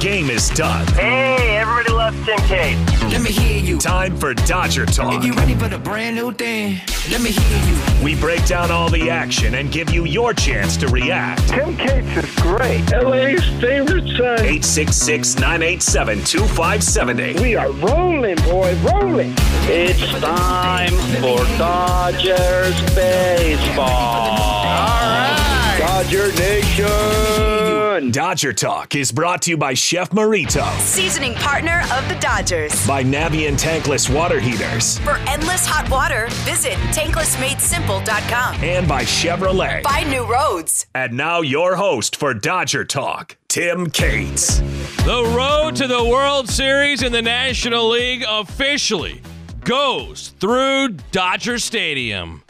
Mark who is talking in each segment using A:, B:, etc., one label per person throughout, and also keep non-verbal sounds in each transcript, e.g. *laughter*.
A: game is done.
B: Hey, everybody loves Tim Cates.
C: Let me hear you.
A: Time for Dodger Talk.
C: If you ready for the brand new thing, let me hear you.
A: We break down all the action and give you your chance to react.
B: Tim Cates is great.
D: LA's favorite son.
A: 866 987 2570.
D: We are rolling, boy, rolling. It's time for Dodgers baseball. All right. Dodger Nation.
A: Dodger Talk is brought to you by Chef Merito,
E: seasoning partner of the Dodgers.
A: by Navien Tankless Water Heaters,
E: For endless hot water, visit tanklessmadesimple.com.
A: and by Chevrolet.
E: Find new roads.
A: And now your host for Dodger Talk, Tim Cates.
F: The road to the World Series in the National League officially goes through Dodger Stadium.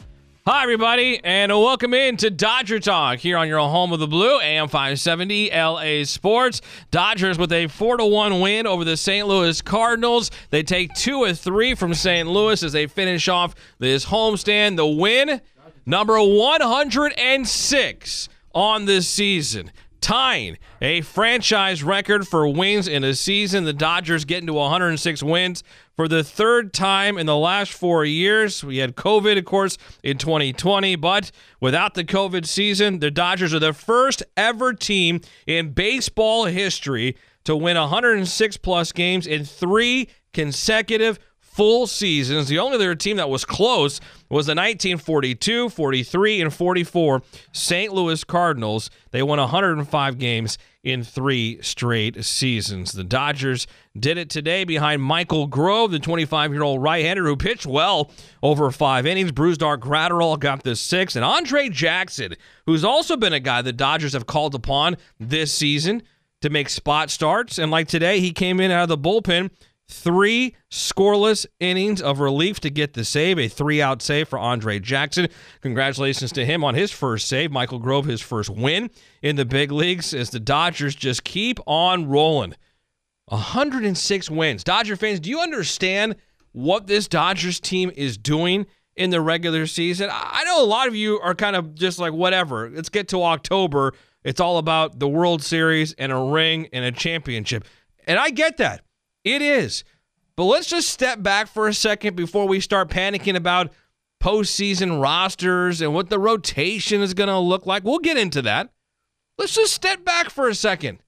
F: Hi, everybody, and welcome in to Dodger Talk here on your home of the blue, AM 570 LA Sports. Dodgers with a 4 to 1 win over the St. Louis Cardinals. They take two of three from St. Louis as they finish off this homestand. The win, number 106 on this season tying a franchise record for wins in a season. The Dodgers getting to 106 wins for the third time in the last four years. We had COVID, of course, in 2020, but without the COVID season, the Dodgers are the first ever team in baseball history to win 106 plus games in three consecutive full seasons. The only other team that was close was the 1942, 43, and 44 St. Louis Cardinals. They won 105 games in three straight seasons. The Dodgers did it today behind Michael Grove, the 25 year old right hander who pitched well over five innings. Brusdar Graterol got the six, and Andre Jackson, who's also been a guy the Dodgers have called upon this season to make spot starts. And like today, he came in out of the bullpen three scoreless innings of relief to get the save, a three out save for Andre Jackson. Congratulations to him on his first save. Michael Grove, his first win in the big leagues as the Dodgers just keep on rolling. 106 wins. Dodger fans, do you understand what this Dodgers team is doing in the regular season? I know a lot of you are kind of just like, whatever, let's get to October. It's all about the World Series and a ring and a championship. And I get that. It is. But let's just step back for a second before we start panicking about postseason rosters and what the rotation is going to look like. We'll get into that. Let's just step back for a second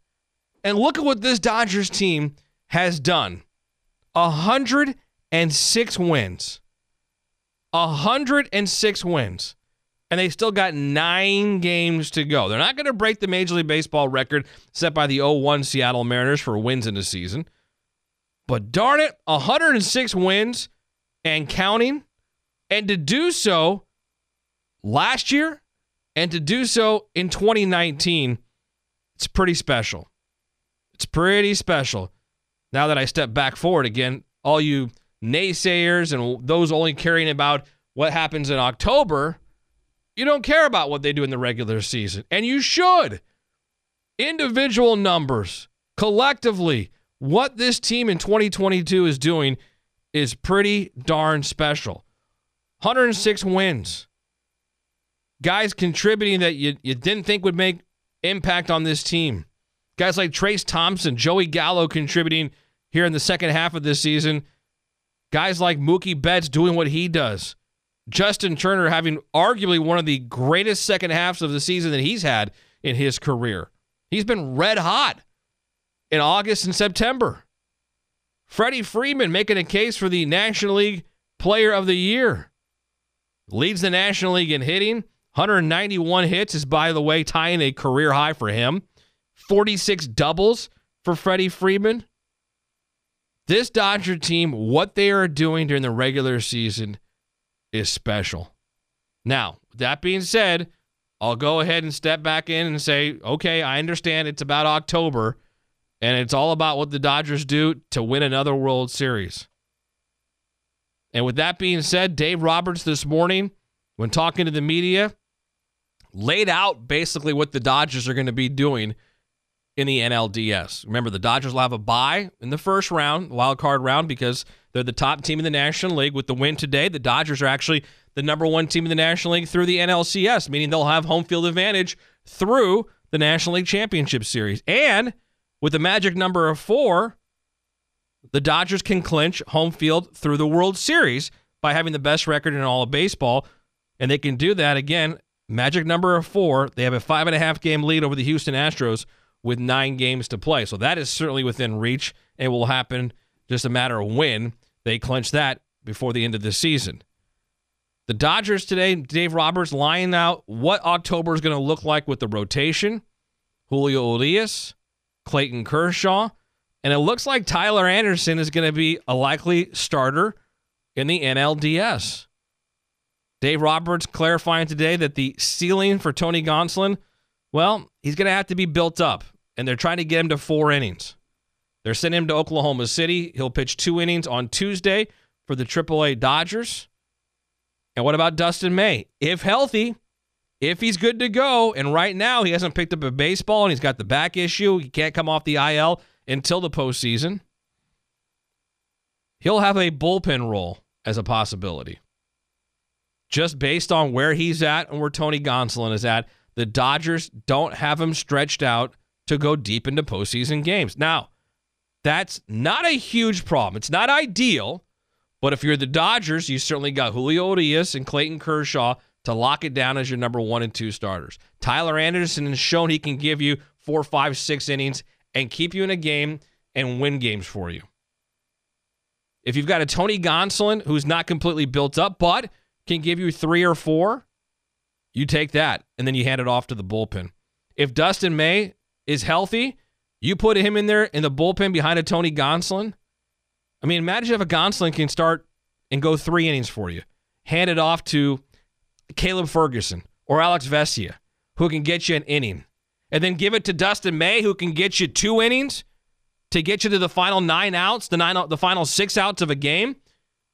F: and look at what this Dodgers team has done 106 wins. 106 wins. And they still got nine games to go. They're not going to break the Major League Baseball record set by the 01 Seattle Mariners for wins in a season. But darn it, 106 wins and counting. And to do so last year and to do so in 2019, it's pretty special. It's pretty special. Now that I step back forward again, all you naysayers and those only caring about what happens in October, you don't care about what they do in the regular season. And you should. Individual numbers, collectively, what this team in 2022 is doing is pretty darn special. 106 wins. Guys contributing that you, you didn't think would make impact on this team. Guys like Trayce Thompson, Joey Gallo contributing here in the second half of this season. Guys like Mookie Betts doing what he does. Justin Turner having arguably one of the greatest second halves of the season that he's had in his career. He's been red hot in August and September. Freddie Freeman making a case for the National League Player of the Year. Leads the National League in hitting. 191 hits is, by the way, tying a career high for him. 46 doubles for Freddie Freeman. This Dodger team, what they are doing during the regular season is special. Now, that being said, I'll go ahead and step back in and say, okay, I understand it's about October and it's all about what the Dodgers do to win another World Series. And with that being said, Dave Roberts this morning, when talking to the media, laid out basically what the Dodgers are going to be doing in the NLDS. Remember, the Dodgers will have a bye in the first round, wild card round, because they're the top team in the National League. With the win today, the Dodgers are actually the number one team in the National League through the NLCS, meaning they'll have home field advantage through the National League Championship Series. And With the magic number of four, the Dodgers can clinch home field through the World Series by having the best record in all of baseball. And they can do that again. Magic number of four. They have a five and a half game lead over the Houston Astros with nine games to play. So that is certainly within reach. It will happen just a matter of when they clinch that before the end of the season. The Dodgers today, Dave Roberts lying out what October is going to look like with the rotation. Julio Urias, Clayton Kershaw, and it looks like Tyler Anderson is going to be a likely starter in the NLDS. Dave Roberts clarifying today that the ceiling for Tony Gonsolin, well, he's going to have to be built up, and they're trying to get him to four innings. They're sending him to Oklahoma City. He'll pitch two innings on Tuesday for the AAA Dodgers. And what about Dustin May? If healthy, if he's good to go, and right now he hasn't picked up a baseball and he's got the back issue, he can't come off the IL until the postseason. He'll have a bullpen role as a possibility. Just based on where he's at and where Tony Gonsolin is at, the Dodgers don't have him stretched out to go deep into postseason games. Now, that's not a huge problem. It's not ideal, but if you're the Dodgers, you certainly got Julio Urias and Clayton Kershaw to lock it down as your number one and two starters. Tyler Anderson has shown he can give you four, five, six innings and keep you in a game and win games for you. If you've got a Tony Gonsolin who's not completely built up, but can give you three or four, you take that and then you hand it off to the bullpen. If Dustin May is healthy, you put him in there in the bullpen behind a Tony Gonsolin. I mean, imagine if a Gonsolin can start and go three innings for you, hand it off to Caleb Ferguson or Alex Vesia, who can get you an inning, and then give it to Dustin May, who can get you two innings to get you to the final nine outs, the nine, the final six outs of a game,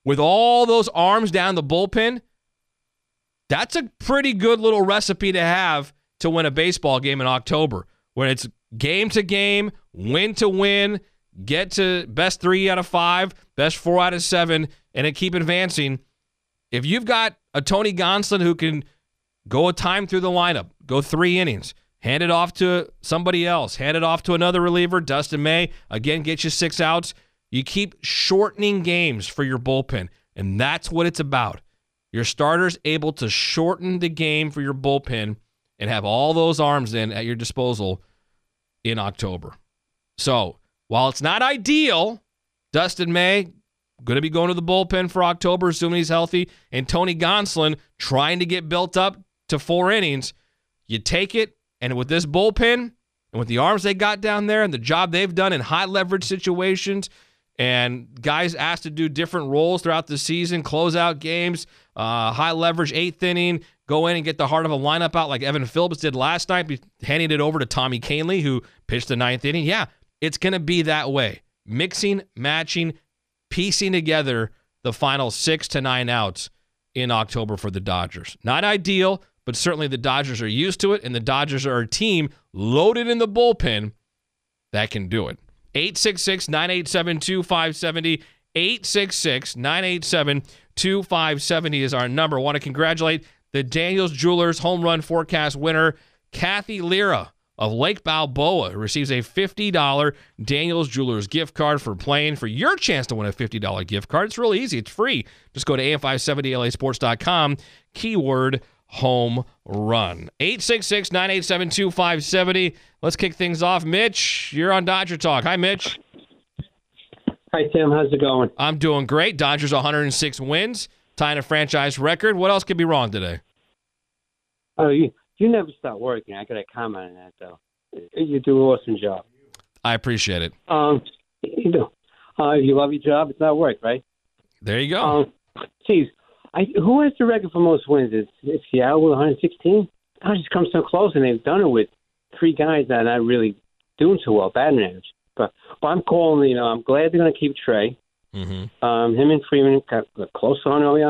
F: with all those arms down the bullpen. That's a pretty good little recipe to have to win a baseball game in October, when it's game to game, win to win, get to best three out of five, best four out of seven, and then keep advancing. If you've got a Tony Gonsolin who can go a time through the lineup, go three innings, hand it off to somebody else, hand it off to another reliever, Dustin May, again, get you six outs. You keep shortening games for your bullpen, and that's what it's about. Your starter's able to shorten the game for your bullpen and have all those arms in at your disposal in October. So while it's not ideal, Dustin May going to be going to the bullpen for October, assuming he's healthy, and Tony Gonsolin trying to get built up to four innings. You take it, and with this bullpen and with the arms they got down there and the job they've done in high leverage situations, and guys asked to do different roles throughout the season, close out games, uh, high leverage eighth inning, go in and get the heart of a lineup out like Evan Phillips did last night, handing it over to Tommy Kahnle, who pitched the ninth inning. Yeah, it's going to be that way. Mixing, matching, piecing together the final six to nine outs in October for the Dodgers. Not ideal, but certainly the Dodgers are used to it, and the Dodgers are a team loaded in the bullpen that can do it. 866 987 2570. 866 987 2570 is our number. Want to congratulate the Daniels Jewelers home run forecast winner, Kathy Lira of Lake Balboa, who receives a $50 Daniels Jewelers gift card for playing for your chance to win a $50 gift card. It's really easy, it's free. Just go to am570lasports.com, keyword home run. 866 987 2570. Let's kick things off. Mitch, you're on Dodger Talk. Hi, Mitch.
G: Hi, Tim. How's it going?
F: I'm doing great. Dodgers 106 wins, tying a franchise record. What else could be wrong today?
G: Oh, you you never stop working. I got to comment on that though. You do an awesome job.
F: I appreciate it.
G: Um, you know, uh, you love your job, it's not work, right?
F: There you go.
G: Um, geez, I, who has the record for most wins? Is, is Seattle with 116? I just come so close, and they've done it with three guys that are not really doing so well, batting average. But, but I'm calling. You know, I'm glad they're going to keep Trey.
F: Mm-hmm.
G: Um, him and Freeman got, close on early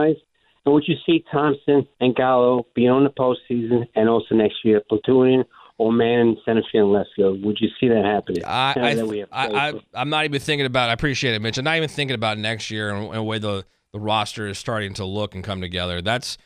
G: Would you see Thompson and Gallo being on the postseason and also next year platooning or man in center field and left field? Would you see that happening?
F: I, I,
G: that we have
F: I, I'm not even thinking about. I appreciate it, Mitch. I'm not even thinking about next year and, and the way the the roster is starting to look and come together. That's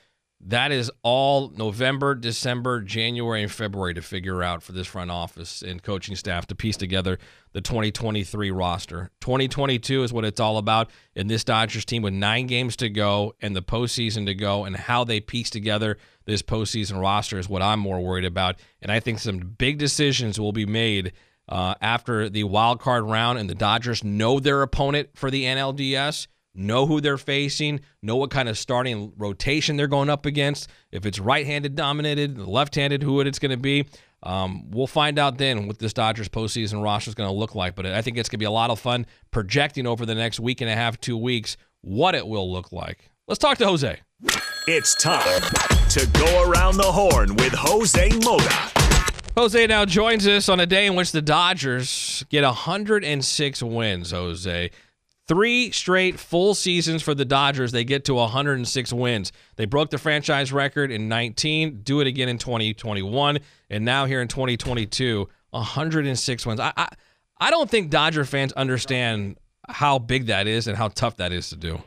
F: That is all November, December, January, and February to figure out for this front office and coaching staff to piece together the 2023 roster. 2022 is what it's all about in this Dodgers team with nine games to go and the postseason to go, and how they piece together this postseason roster is what I'm more worried about. And I think some big decisions will be made uh, after the wild card round, and the Dodgers know their opponent for the NLDS know who they're facing, know what kind of starting rotation they're going up against. If it's right-handed dominated, left-handed, who it's going to be. Um, we'll find out then what this Dodgers postseason roster is going to look like. But I think it's going to be a lot of fun projecting over the next week and a half, two weeks, what it will look like. Let's talk to Jose.
A: It's time to go around the horn with Jose Mota.
F: Jose now joins us on a day in which the Dodgers get 106 wins, Jose. Three straight full seasons for the Dodgers. They get to 106 wins. They broke the franchise record in 19, do it again in 2021, and now here in 2022, 106 wins. I, I, I don't think Dodger fans understand how big that is and how tough that is to do.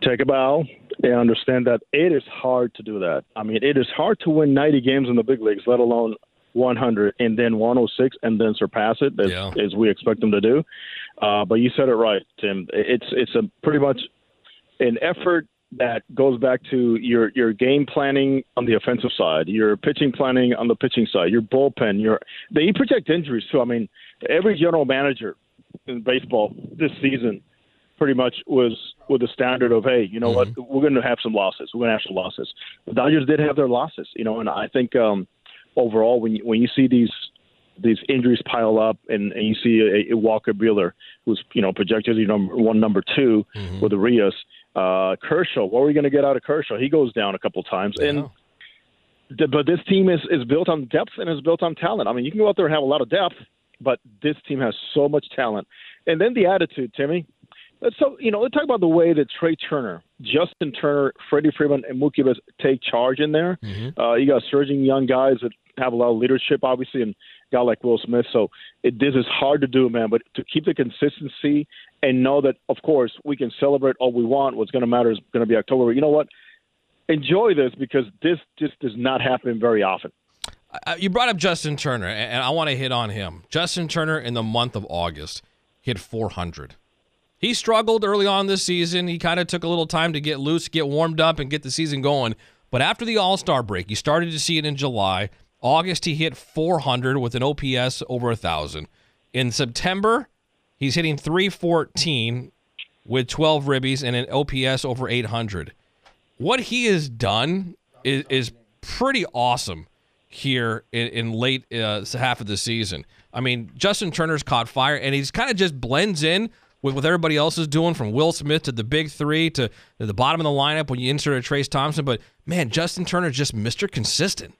H: Take a bow and understand that it is hard to do that. I mean, it is hard to win 90 games in the big leagues, let alone 100 and then 106 and then surpass it as,
F: Yeah.
H: as we expect them to do. Uh, but you said it right, Tim. It's it's a pretty much an effort that goes back to your your game planning on the offensive side, your pitching planning on the pitching side, your bullpen, your they project injuries too. I mean, every general manager in baseball this season pretty much was with the standard of, hey, you know what, we're going to have some losses. We're going to have some losses. The Dodgers did have their losses, you know, and I think um, overall when you, when you see these these injuries pile up and, and you see a, a Walker Buehler who's you know projected you number one, number 2 with the Rios. Uh, Kershaw, what are we going to get out of Kershaw? He goes down a couple times, and the, but this team is is built on depth and is built on talent. I mean, you can go out there and have a lot of depth, but this team has so much talent. And then the attitude, Timmy. Let's so you know, let's talk about the way that Trey Turner, Justin Turner, Freddie Freeman, and Mookie Betts take charge in there. Uh, you got surging young guys that have a lot of leadership, obviously, and guy like Will Smith. So it, this is hard to do, man. But to keep the consistency and know that, of course, we can celebrate all we want. What's going to matter is going to be October. But you know what? Enjoy this because this just does not happen very often.
F: Uh, you brought up Justin Turner, and I want to hit on him. Justin Turner in the month of August hit 400. He struggled early on this season. He kind of took a little time to get loose, get warmed up, and get the season going. But after the All Star break, you started to see it in July. August, he hit 400 with an OPS over 1,000. In September, he's hitting 314 with 12 ribbies and an OPS over 800. What he has done is, is pretty awesome here in, in late uh, half of the season. I mean, Justin Turner's caught fire, and he's kind of just blends in with what everybody else is doing, from Will Smith to the big three to, to the bottom of the lineup when you insert a Trayce Thompson. But man, Justin Turner's just Mr. Consistent.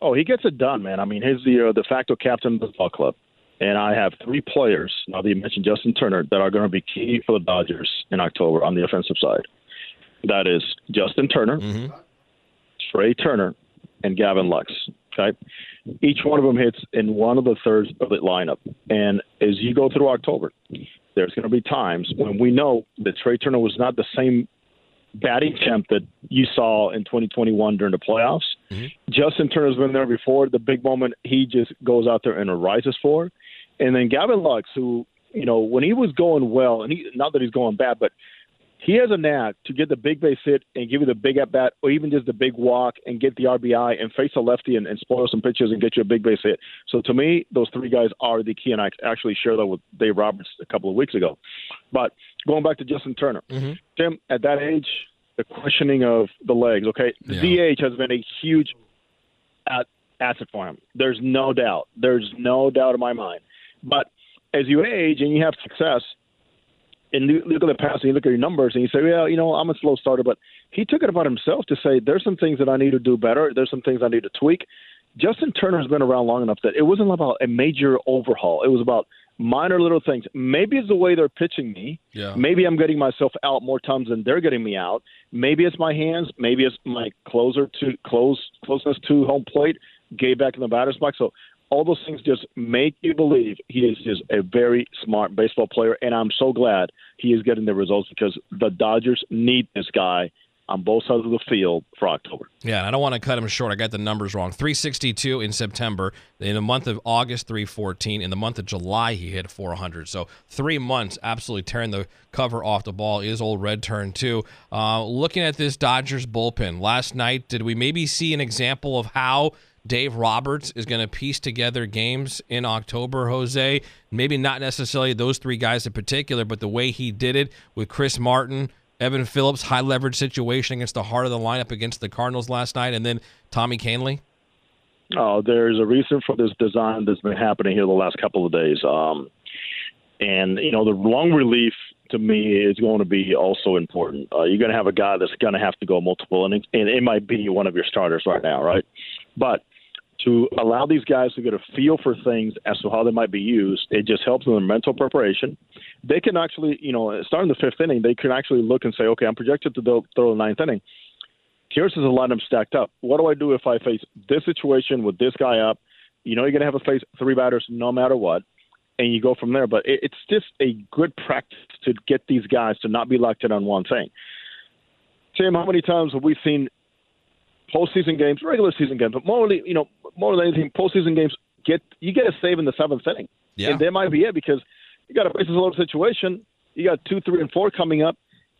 H: Oh, he gets it done, man. I mean, he's the uh, de facto captain of the ball club, and I have three players. Now that you mentioned Justin Turner, that are going to be key for the Dodgers in October on the offensive side. That is Justin Turner, Trey Turner, and Gavin Lux. Okay, each one of them hits in one of the thirds of the lineup, and as you go through October, there's going to be times when we know that Trey Turner was not the same batting champ that you saw in 2021 during the playoffs. Mm-hmm. Justin Turner's been there before. The big moment, he just goes out there and arises for. And then Gavin Lux, who, you know, when he was going well, and he not that he's going bad, but he has a knack to get the big base hit and give you the big at bat, or even just the big walk and get the RBI and face a lefty and, and spoil some pitches and get you a big base hit. So to me, those three guys are the key, and I actually shared that with Dave Roberts a couple of weeks ago. But going back to Justin Turner, mm-hmm. Tim, at that age, the questioning of the legs. Okay, the DH has been a huge at, asset for him. There's no doubt. There's no doubt in my mind. But as you age and you have success, and you look at the past and you look at your numbers and you say, well, you know, I'm a slow starter, but he took it upon himself to say there's some things that I need to do better. There's some things I need to tweak. Justin Turner has been around long enough that it wasn't about a major overhaul. It was about minor little things. Maybe it's the way they're pitching me.
F: Yeah.
H: Maybe I'm getting myself out more times than they're getting me out. Maybe it's my hands. Maybe it's my closer to close closeness to home plate. Gay back in the batter's box. So all those things just make you believe he is just a very smart baseball player, and I'm so glad he is getting the results because the Dodgers need this guy on both sides of the field for October.
F: Yeah, I don't want to cut him short. I got the numbers wrong. 362 in September. In the month of August, 314. In the month of July, he hit 400. So three months, absolutely tearing the cover off the ball. Is old red turn too. Uh, looking at this Dodgers bullpen last night, did we maybe see an example of how Dave Roberts is going to piece together games in October, Jose? Maybe not necessarily those three guys in particular, but the way he did it with Chris Martin. Evan Phillips, high leverage situation against the heart of the lineup against the Cardinals last night, and then Tommy Kahnle.
H: Oh, there's a reason for this design that's been happening here the last couple of days. Um, and you know, the long relief to me is going to be also important. Uh, you're going to have a guy that's going to have to go multiple innings, and it might be one of your starters right now, right? But to allow these guys to get a feel for things as to how they might be used, it just helps them in mental preparation. They can actually, you know, starting the fifth inning, they can actually look and say, okay, I'm projected to throw the ninth inning. Here's a lot of them stacked up. What do I do if I face this situation with this guy up? You know, you're going to have to face three batters no matter what, and you go from there. But it's just a good practice to get these guys to not be locked in on one thing. Tim, how many times have we seen postseason games, regular season games, but more, you know, more than anything, postseason games get you get a save in the seventh inning,
F: Yeah.
H: and that might be it because you got a bases loaded situation. You got two, three, and four coming up,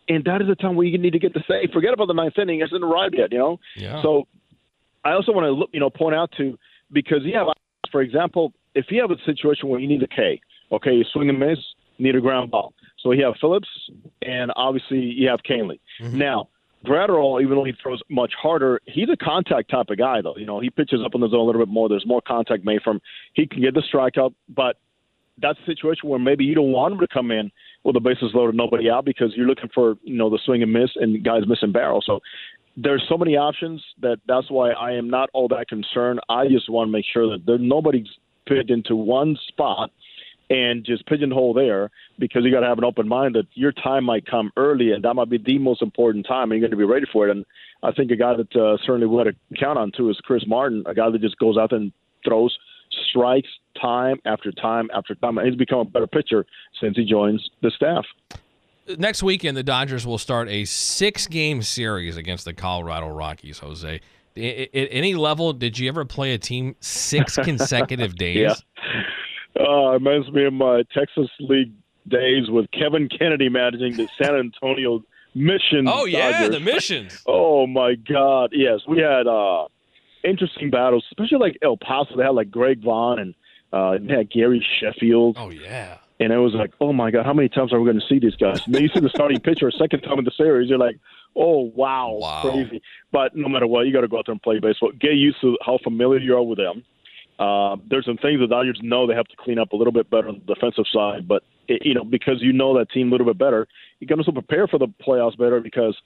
H: and that is the time where you need to get the save. Forget about the ninth inning; it hasn't arrived yet. You know.
F: Yeah.
H: So, I also want to look, you know, point out to because you have, for example, if you have a situation where you need a K, okay, you swing and miss, need a ground ball. So you have Phillips, and obviously you have Kahnle. Mm-hmm. Now, Graterol, even though he throws much harder, he's a contact type of guy, though. You know, he pitches up in the zone a little bit more. There's more contact made from. He can get the strikeout, but that's a situation where maybe you don't want him to come in with the bases loaded, nobody out, because you're looking for you know the swing and miss and guys missing barrel. So there's so many options that that's why I am not all that concerned. I just want to make sure that there nobody's fit into one spot and just pigeonhole there because you got to have an open mind that your time might come early and that might be the most important time and you're going to be ready for it. And I think a guy that uh, certainly we had to count on too is Chris Martin, a guy that just goes out there and throws strikes time after time after time. And he's become a better pitcher since he joins the staff.
F: Next weekend, the Dodgers will start a six-game series against the Colorado Rockies. Jose, at any level, did you ever play a team six *laughs* consecutive days?
H: Yeah. Uh, it reminds me of my Texas League days with Kevin Kennedy managing the San Antonio Mission.
F: Oh yeah,
H: Dodgers.
F: the missions. *laughs*
H: Oh my God! Yes, we had uh, interesting battles, especially like El Paso. They had like Greg Vaughn and uh, they had Gary Sheffield,
F: Oh yeah.
H: and it was like, oh my God, how many times are we going to see these guys? And then you see the starting pitcher a second time in the series, you're like, oh wow,
F: Wow.
H: crazy. But no matter what, you got to go out there and play baseball. Get used to how familiar you are with them. Uh, there's some things the Dodgers know they have to clean up a little bit better on the defensive side, but it, you know because you know that team a little bit better, you can also prepare for the playoffs better because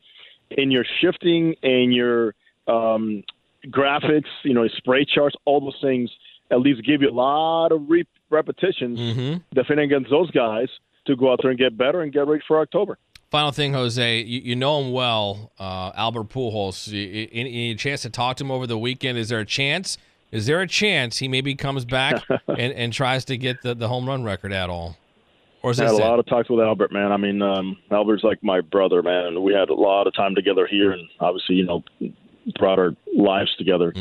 H: in your shifting and your um, graphics, you know, spray charts, all those things at least give you a lot of re- repetitions
F: Mm-hmm.
H: defending against those guys to go out there and get better and get ready for October.
F: Final thing, Jose, you, you know him well, uh, Albert Pujols. You- Any, any chance to talk to him over the weekend? Is there a chance? Is there a chance he maybe comes back *laughs* and, and tries to get the, the home run record at all? Or is
H: I had a
F: it?
H: lot of talks with Albert, man. I mean, um, Albert's like my brother, man. And we had a lot of time together here, and obviously, you know, brought our lives together.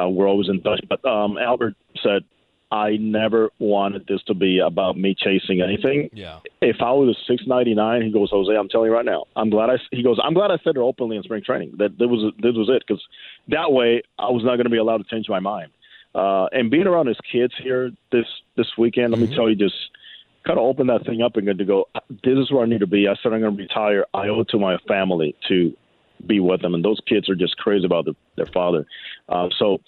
H: Uh, we're always in touch. But um, Albert said, "I never wanted this to be about me chasing anything.
F: Yeah.
H: If I was a 699, he goes, Jose, I'm telling you right now, I'm glad I. He goes, I'm glad I said it openly in spring training. That that was this was it because that way I was not going to be allowed to change my mind. Uh, and being around his kids here this this weekend, let me tell you, just kind of open that thing up and get to go. This is where I need to be. I said I'm going to retire. I owe it to my family to be with them, and those kids are just crazy about their, their father. Uh, so,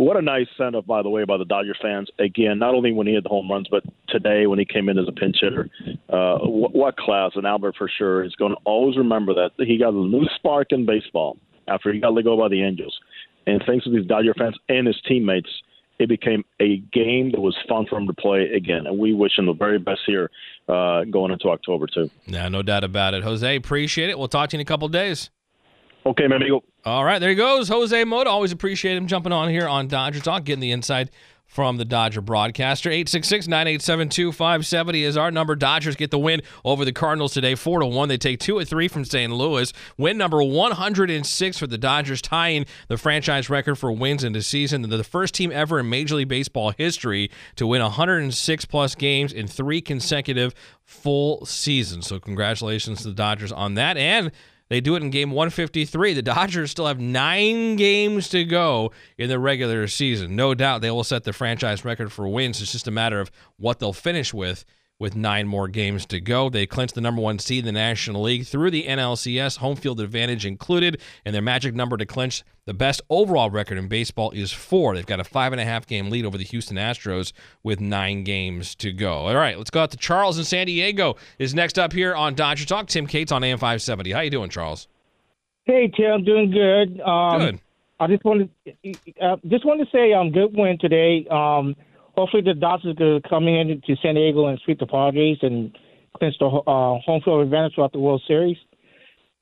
H: what a nice send off, by the way, by the Dodger fans. Again, not only when he had the home runs, but today when he came in as a pinch hitter. Uh, what, what class! And Albert for sure is going to always remember that he got a new spark in baseball after he got let go by the Angels, and thanks to these Dodger fans and his teammates. It became a game that was fun for him to play again, and we wish him the very best here uh, going into October too.
F: Yeah, no doubt about it. Jose, appreciate it. We'll talk to you in a couple days.
H: Okay, man. Amigo.
F: All right, there he goes. Jose Mota. Always appreciate him jumping on here on Dodger Talk, getting the inside from the Dodger broadcaster. 866 987 2570 is our number. Dodgers get the win over the Cardinals today, 4 to 1. They take 2 or 3 from St. Louis. Win number 106 for the Dodgers, tying the franchise record for wins in the season. They're the first team ever in Major League Baseball history to win 106 plus games in three consecutive full seasons. So, congratulations to the Dodgers on that. And they do it in game 153. The Dodgers still have nine games to go in the regular season. No doubt they will set the franchise record for wins. It's just a matter of what they'll finish with with nine more games to go. They clinched the number one seed in the National League through the NLCS, home field advantage included, and their magic number to clinch the best overall record in baseball is four. They've got a five and a half game lead over the Houston Astros with nine games to go. All right, let's go out to Charles in San Diego. Is next up here on Dodger Talk. Tim Cates on AM 570. How you doing, Charles?
I: Hey Tim, doing good. Um,
F: Good.
I: I just wanted uh, just wanted to say um good win today. Um, hopefully the Dodgers could come in to San Diego and sweep the Padres and clinch the uh, home field advantage throughout the World Series.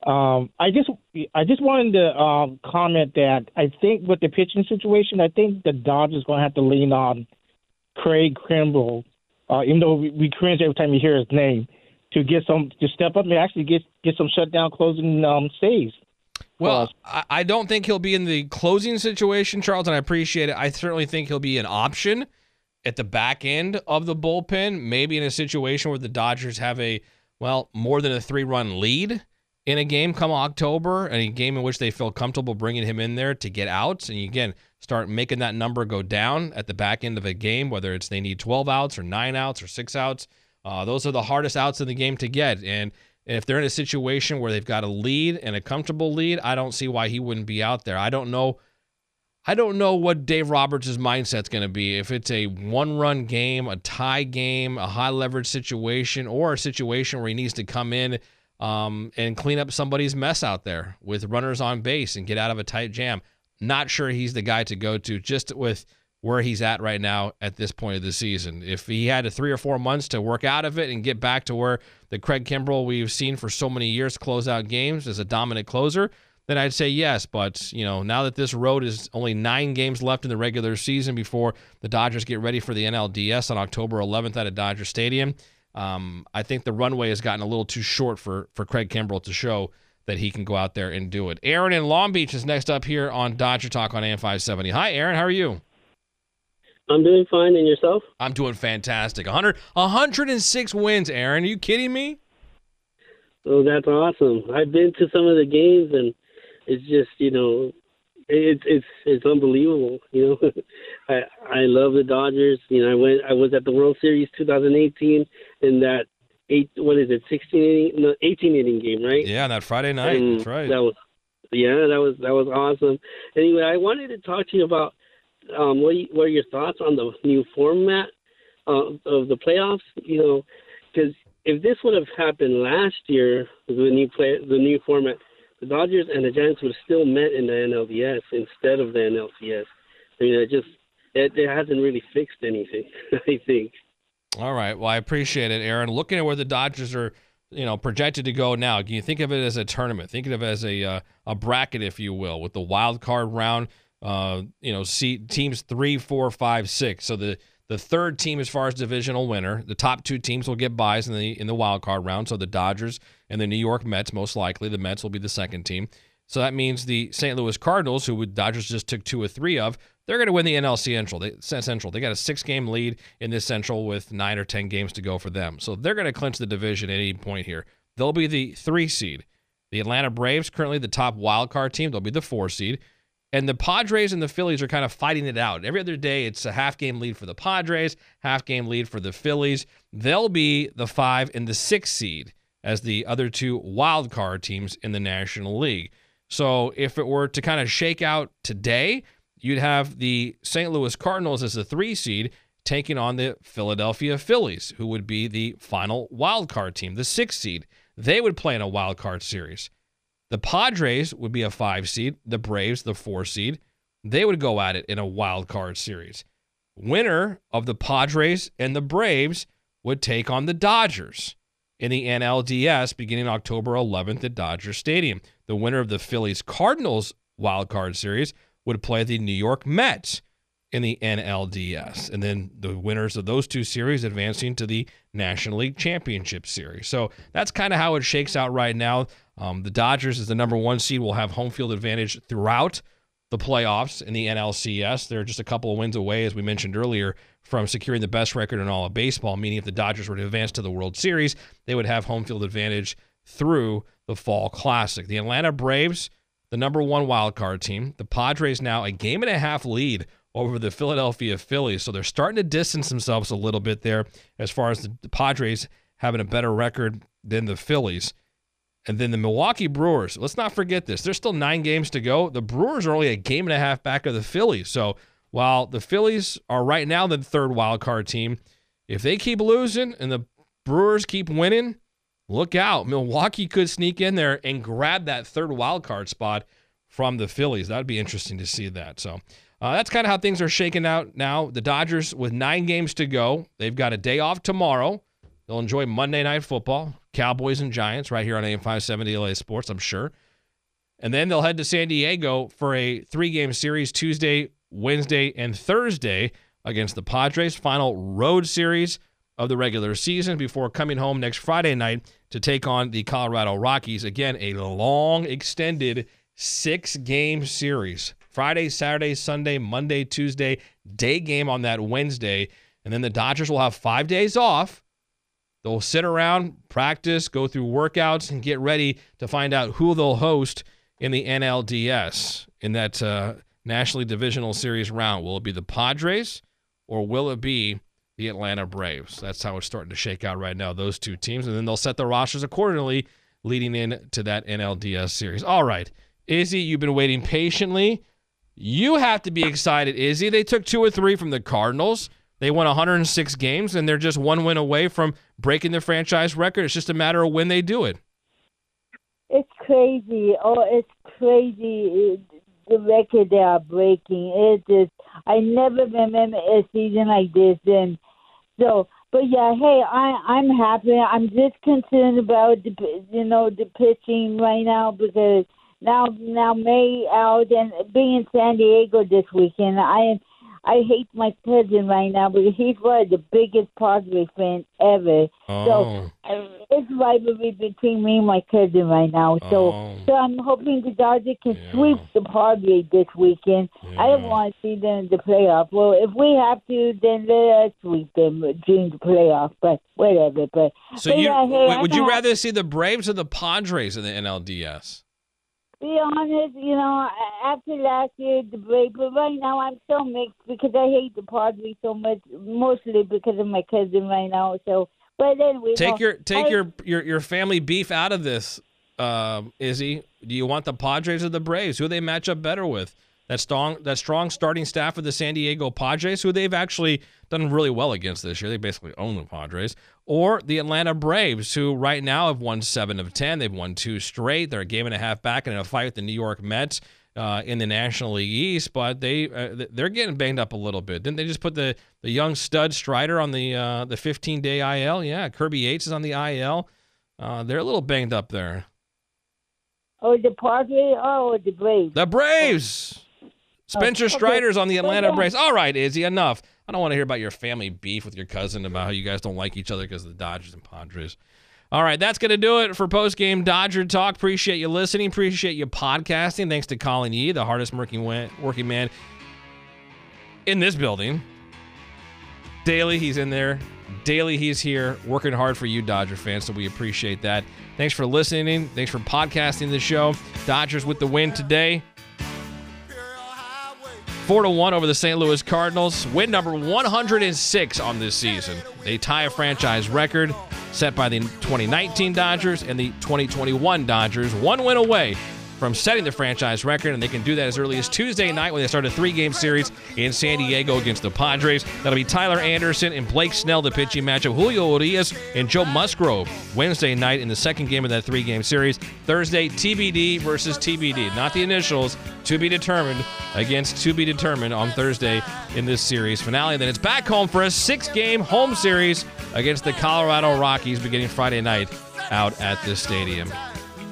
I: Um, I just I just wanted to um, comment that I think with the pitching situation, I think the Dodgers are going to have to lean on Craig Kimbrel, uh, even though we, we cringe every time you hear his name, to get some to step up and actually get get some shutdown closing um, saves.
F: Well, I I don't think he'll be in the closing situation, Charles, and I appreciate it. I certainly think he'll be an option at the back end of the bullpen, maybe in a situation where the Dodgers have a, well, more than a three run lead in a game come October, and a game in which they feel comfortable bringing him in there to get outs. And you, again, start making that number go down at the back end of a game, whether it's they need 12 outs or nine outs or six outs. Uh, those are the hardest outs in the game to get. And if they're in a situation where they've got a lead and a comfortable lead, I don't see why he wouldn't be out there. I don't know. I don't know what Dave Roberts' mindset's going to be. If it's a one-run game, a tie game, a high leverage situation, or a situation where he needs to come in um, and clean up somebody's mess out there with runners on base and get out of a tight jam. Not sure he's the guy to go to just with where he's at right now at this point of the season. If he had a three or four months to work out of it and get back to where the Craig Kimbrel we've seen for so many years close out games as a dominant closer, then I'd say yes. But, you know, now that this road is only nine games left in the regular season before the Dodgers get ready for the NLDS on October 11th at a Dodger Stadium, um, I think the runway has gotten a little too short for, for Craig Kimbrel to show that he can go out there and do it. Aaron in Long Beach is next up here on Dodger Talk on AM 570. Hi, Aaron. How are you?
J: I'm doing fine, and yourself?
F: I'm doing fantastic. 100, 106 wins, Aaron. Are you kidding me?
J: Oh, that's awesome. I've been to some of the games, and it's just you know, it's it's it's unbelievable. You know, *laughs* I I love the Dodgers. You know, I went I was at the World Series 2018 in that eight what is it 16 inning no 18 inning game, right?
F: Yeah, that Friday night.
J: And
F: That's right.
J: That was yeah, that was that was awesome. Anyway, I wanted to talk to you about um, what you, what are your thoughts on the new format uh, of the playoffs? You know, because if this would have happened last year, the new play, the new format, the Dodgers and the Giants would have still met in the NLDS instead of the NLCS. I mean, it just it, it hasn't really fixed anything. *laughs* I think.
F: All right. Well, I appreciate it, Aaron. Looking at where the Dodgers are, you know, projected to go now, can you think of it as a tournament? Think of it as a uh, a bracket, if you will, with the wild card round. Uh, you know, see teams three, four, five, six. So the the third team, as far as divisional winner, the top two teams will get buys in the in the wild card round. So the Dodgers and the New York Mets, most likely, the Mets will be the second team. So that means the St. Louis Cardinals, who the Dodgers just took two or three of, they're going to win the NL Central. They, Central. They got a six-game lead in this Central with nine or ten games to go for them. So they're going to clinch the division at any point here. They'll be the three seed. The Atlanta Braves, currently the top wild card team, they'll be the four seed. And the Padres and the Phillies are kind of fighting it out. Every other day, it's a half game lead for the Padres, half game lead for the Phillies. They'll be the five and the six seed as the other two wild card teams in the National League. So if it were to kind of shake out today, you'd have the St. Louis Cardinals as the three seed taking on the Philadelphia Phillies, who would be the final wild card team, the six seed. They would play in a wild card series. The Padres would be a five seed, the Braves, the four seed. They would go at it in a wild card series. Winner of the Padres and the Braves would take on the Dodgers in the NLDS beginning October 11th at Dodger Stadium. The winner of the Phillies Cardinals wild card series would play the New York Mets. in the NLDS. And then the winners of those two series advancing to the National League Championship Series. So that's kind of how it shakes out right now. Um, the Dodgers, as the number one seed, will have home field advantage throughout the playoffs in the NLCS. They're just a couple of wins away, as we mentioned earlier, from securing the best record in all of baseball, meaning if the Dodgers were to advance to the World Series, they would have home field advantage through the Fall Classic. The Atlanta Braves, the number one wild card team. The Padres now a game and a half lead over the Philadelphia Phillies. So they're starting to distance themselves a little bit there as far as the Padres having a better record than the Phillies. And then the Milwaukee Brewers, let's not forget this. There's still nine games to go. The Brewers are only a game and a half back of the Phillies. So while the Phillies are right now the third wild card team, if they keep losing and the Brewers keep winning, look out. Milwaukee could sneak in there and grab that third wild card spot from the Phillies. That'd be interesting to see that. So uh, that's kind of how things are shaking out now. The Dodgers, with nine games to go, they've got a day off tomorrow. They'll enjoy Monday Night Football, Cowboys and Giants, right here on AM 570 LA Sports, I'm sure. And then they'll head to San Diego for a three game series Tuesday, Wednesday, and Thursday against the Padres. Final road series of the regular season before coming home next Friday night to take on the Colorado Rockies. Again, a long, extended six game series. Friday, Saturday, Sunday, Monday, Tuesday, day game on that Wednesday. And then the Dodgers will have five days off. They'll sit around, practice, go through workouts, and get ready to find out who they'll host in the NLDS in that uh, Nationally Divisional Series round. Will it be the Padres or will it be the Atlanta Braves? That's how it's starting to shake out right now, those two teams. And then they'll set the rosters accordingly leading into that NLDS series. All right. Izzy, you've been waiting patiently. You have to be excited, Izzy. They took two or three from the Cardinals. They won 106 games, and they're just one win away from breaking the franchise record. It's just a matter of when they do it.
K: It's crazy. Oh, it's crazy. Uh, the record they are breaking. It is. I never remember a season like this. And so, but yeah, hey, I I'm happy. I'm just concerned about the you know the pitching right now because now now May out and being in San Diego this weekend. I I hate my cousin right now because he's one of the biggest Padres fan ever.
F: Oh.
K: So it's rivalry between me and my cousin right now. So
F: Oh.
K: so I'm hoping the Dodgers can sweep the Padres this weekend. I don't want to see them in the playoff. Well, if we have to, then let us sweep them during the playoff. But whatever. But
F: So
K: but
F: you
K: yeah, hey,
F: would
K: I'm
F: you rather see the Braves or the Padres in the NLDS?
K: Be honest, you know, after last year, the break, but right now I'm so mixed because I hate the Padres so much, mostly because of my cousin right now. So, but anyway,
F: Take
K: no,
F: your take
K: I-
F: your, your your family beef out of this, um, Izzy. Do you want the Padres or the Braves? Who they match up better with? That strong that strong starting staff of the San Diego Padres, who they've actually done really well against this year. They basically own the Padres. Or the Atlanta Braves, who right now have won seven of ten. They've won two straight. They're a game and a half back in a fight with the New York Mets. Uh, in the National League East, but they uh, they're getting banged up a little bit. Didn't they just put the, the young stud Strider on the uh, the 15 day IL? Yeah, Kirby Yates is on the IL. Uh, they're a little banged up there.
K: Oh, the Padres oh, the Braves.
F: The Braves. Spencer oh,
K: okay.
F: Strider's on the Atlanta. Braves. All right, Izzy, enough. I don't want to hear about your family beef with your cousin about how you guys don't like each other because of the Dodgers and Padres. All right, that's going to do it for post game Dodger talk. Appreciate you listening. Appreciate you podcasting. Thanks to Colin Yee, the hardest working working man in this building. Daily, he's in there. Daily, he's here working hard for you, Dodger fans. So we appreciate that. Thanks for listening. Thanks for podcasting the show. Dodgers with the win today. Four to one over the St. Louis Cardinals. Win number 106 on this season. They tie a franchise record set by the 2019 Dodgers and the 2021 Dodgers. One win away from setting the franchise record, and they can do that as early as Tuesday night when they start a three-game series in San Diego against the Padres. That'll be Tyler Anderson and Blake Snell, the pitching matchup. Julio Urias and Joe Musgrove Wednesday night in the second game of that three-game series. Thursday, TBD versus TBD, not the initials, to be determined against to be determined on Thursday in this series finale. Then it's back home for a six-game home series against the Colorado Rockies beginning Friday night out at this stadium.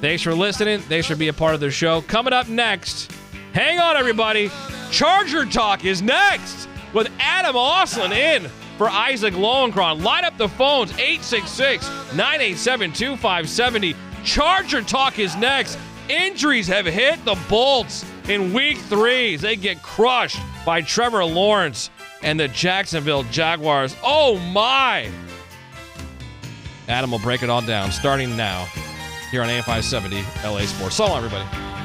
F: Thanks for listening. Thanks for being a part of the show. Coming up next, hang on, everybody. Charger Talk is next with Adam Oslin in for Isaac Lowenkron. Light up the phones 866 987 2570. Charger Talk is next. Injuries have hit the Bolts in week three. They get crushed by Trevor Lawrence and the Jacksonville Jaguars. Oh my! Adam will break it all down starting now here on AM 570 LA Sports. So long, everybody.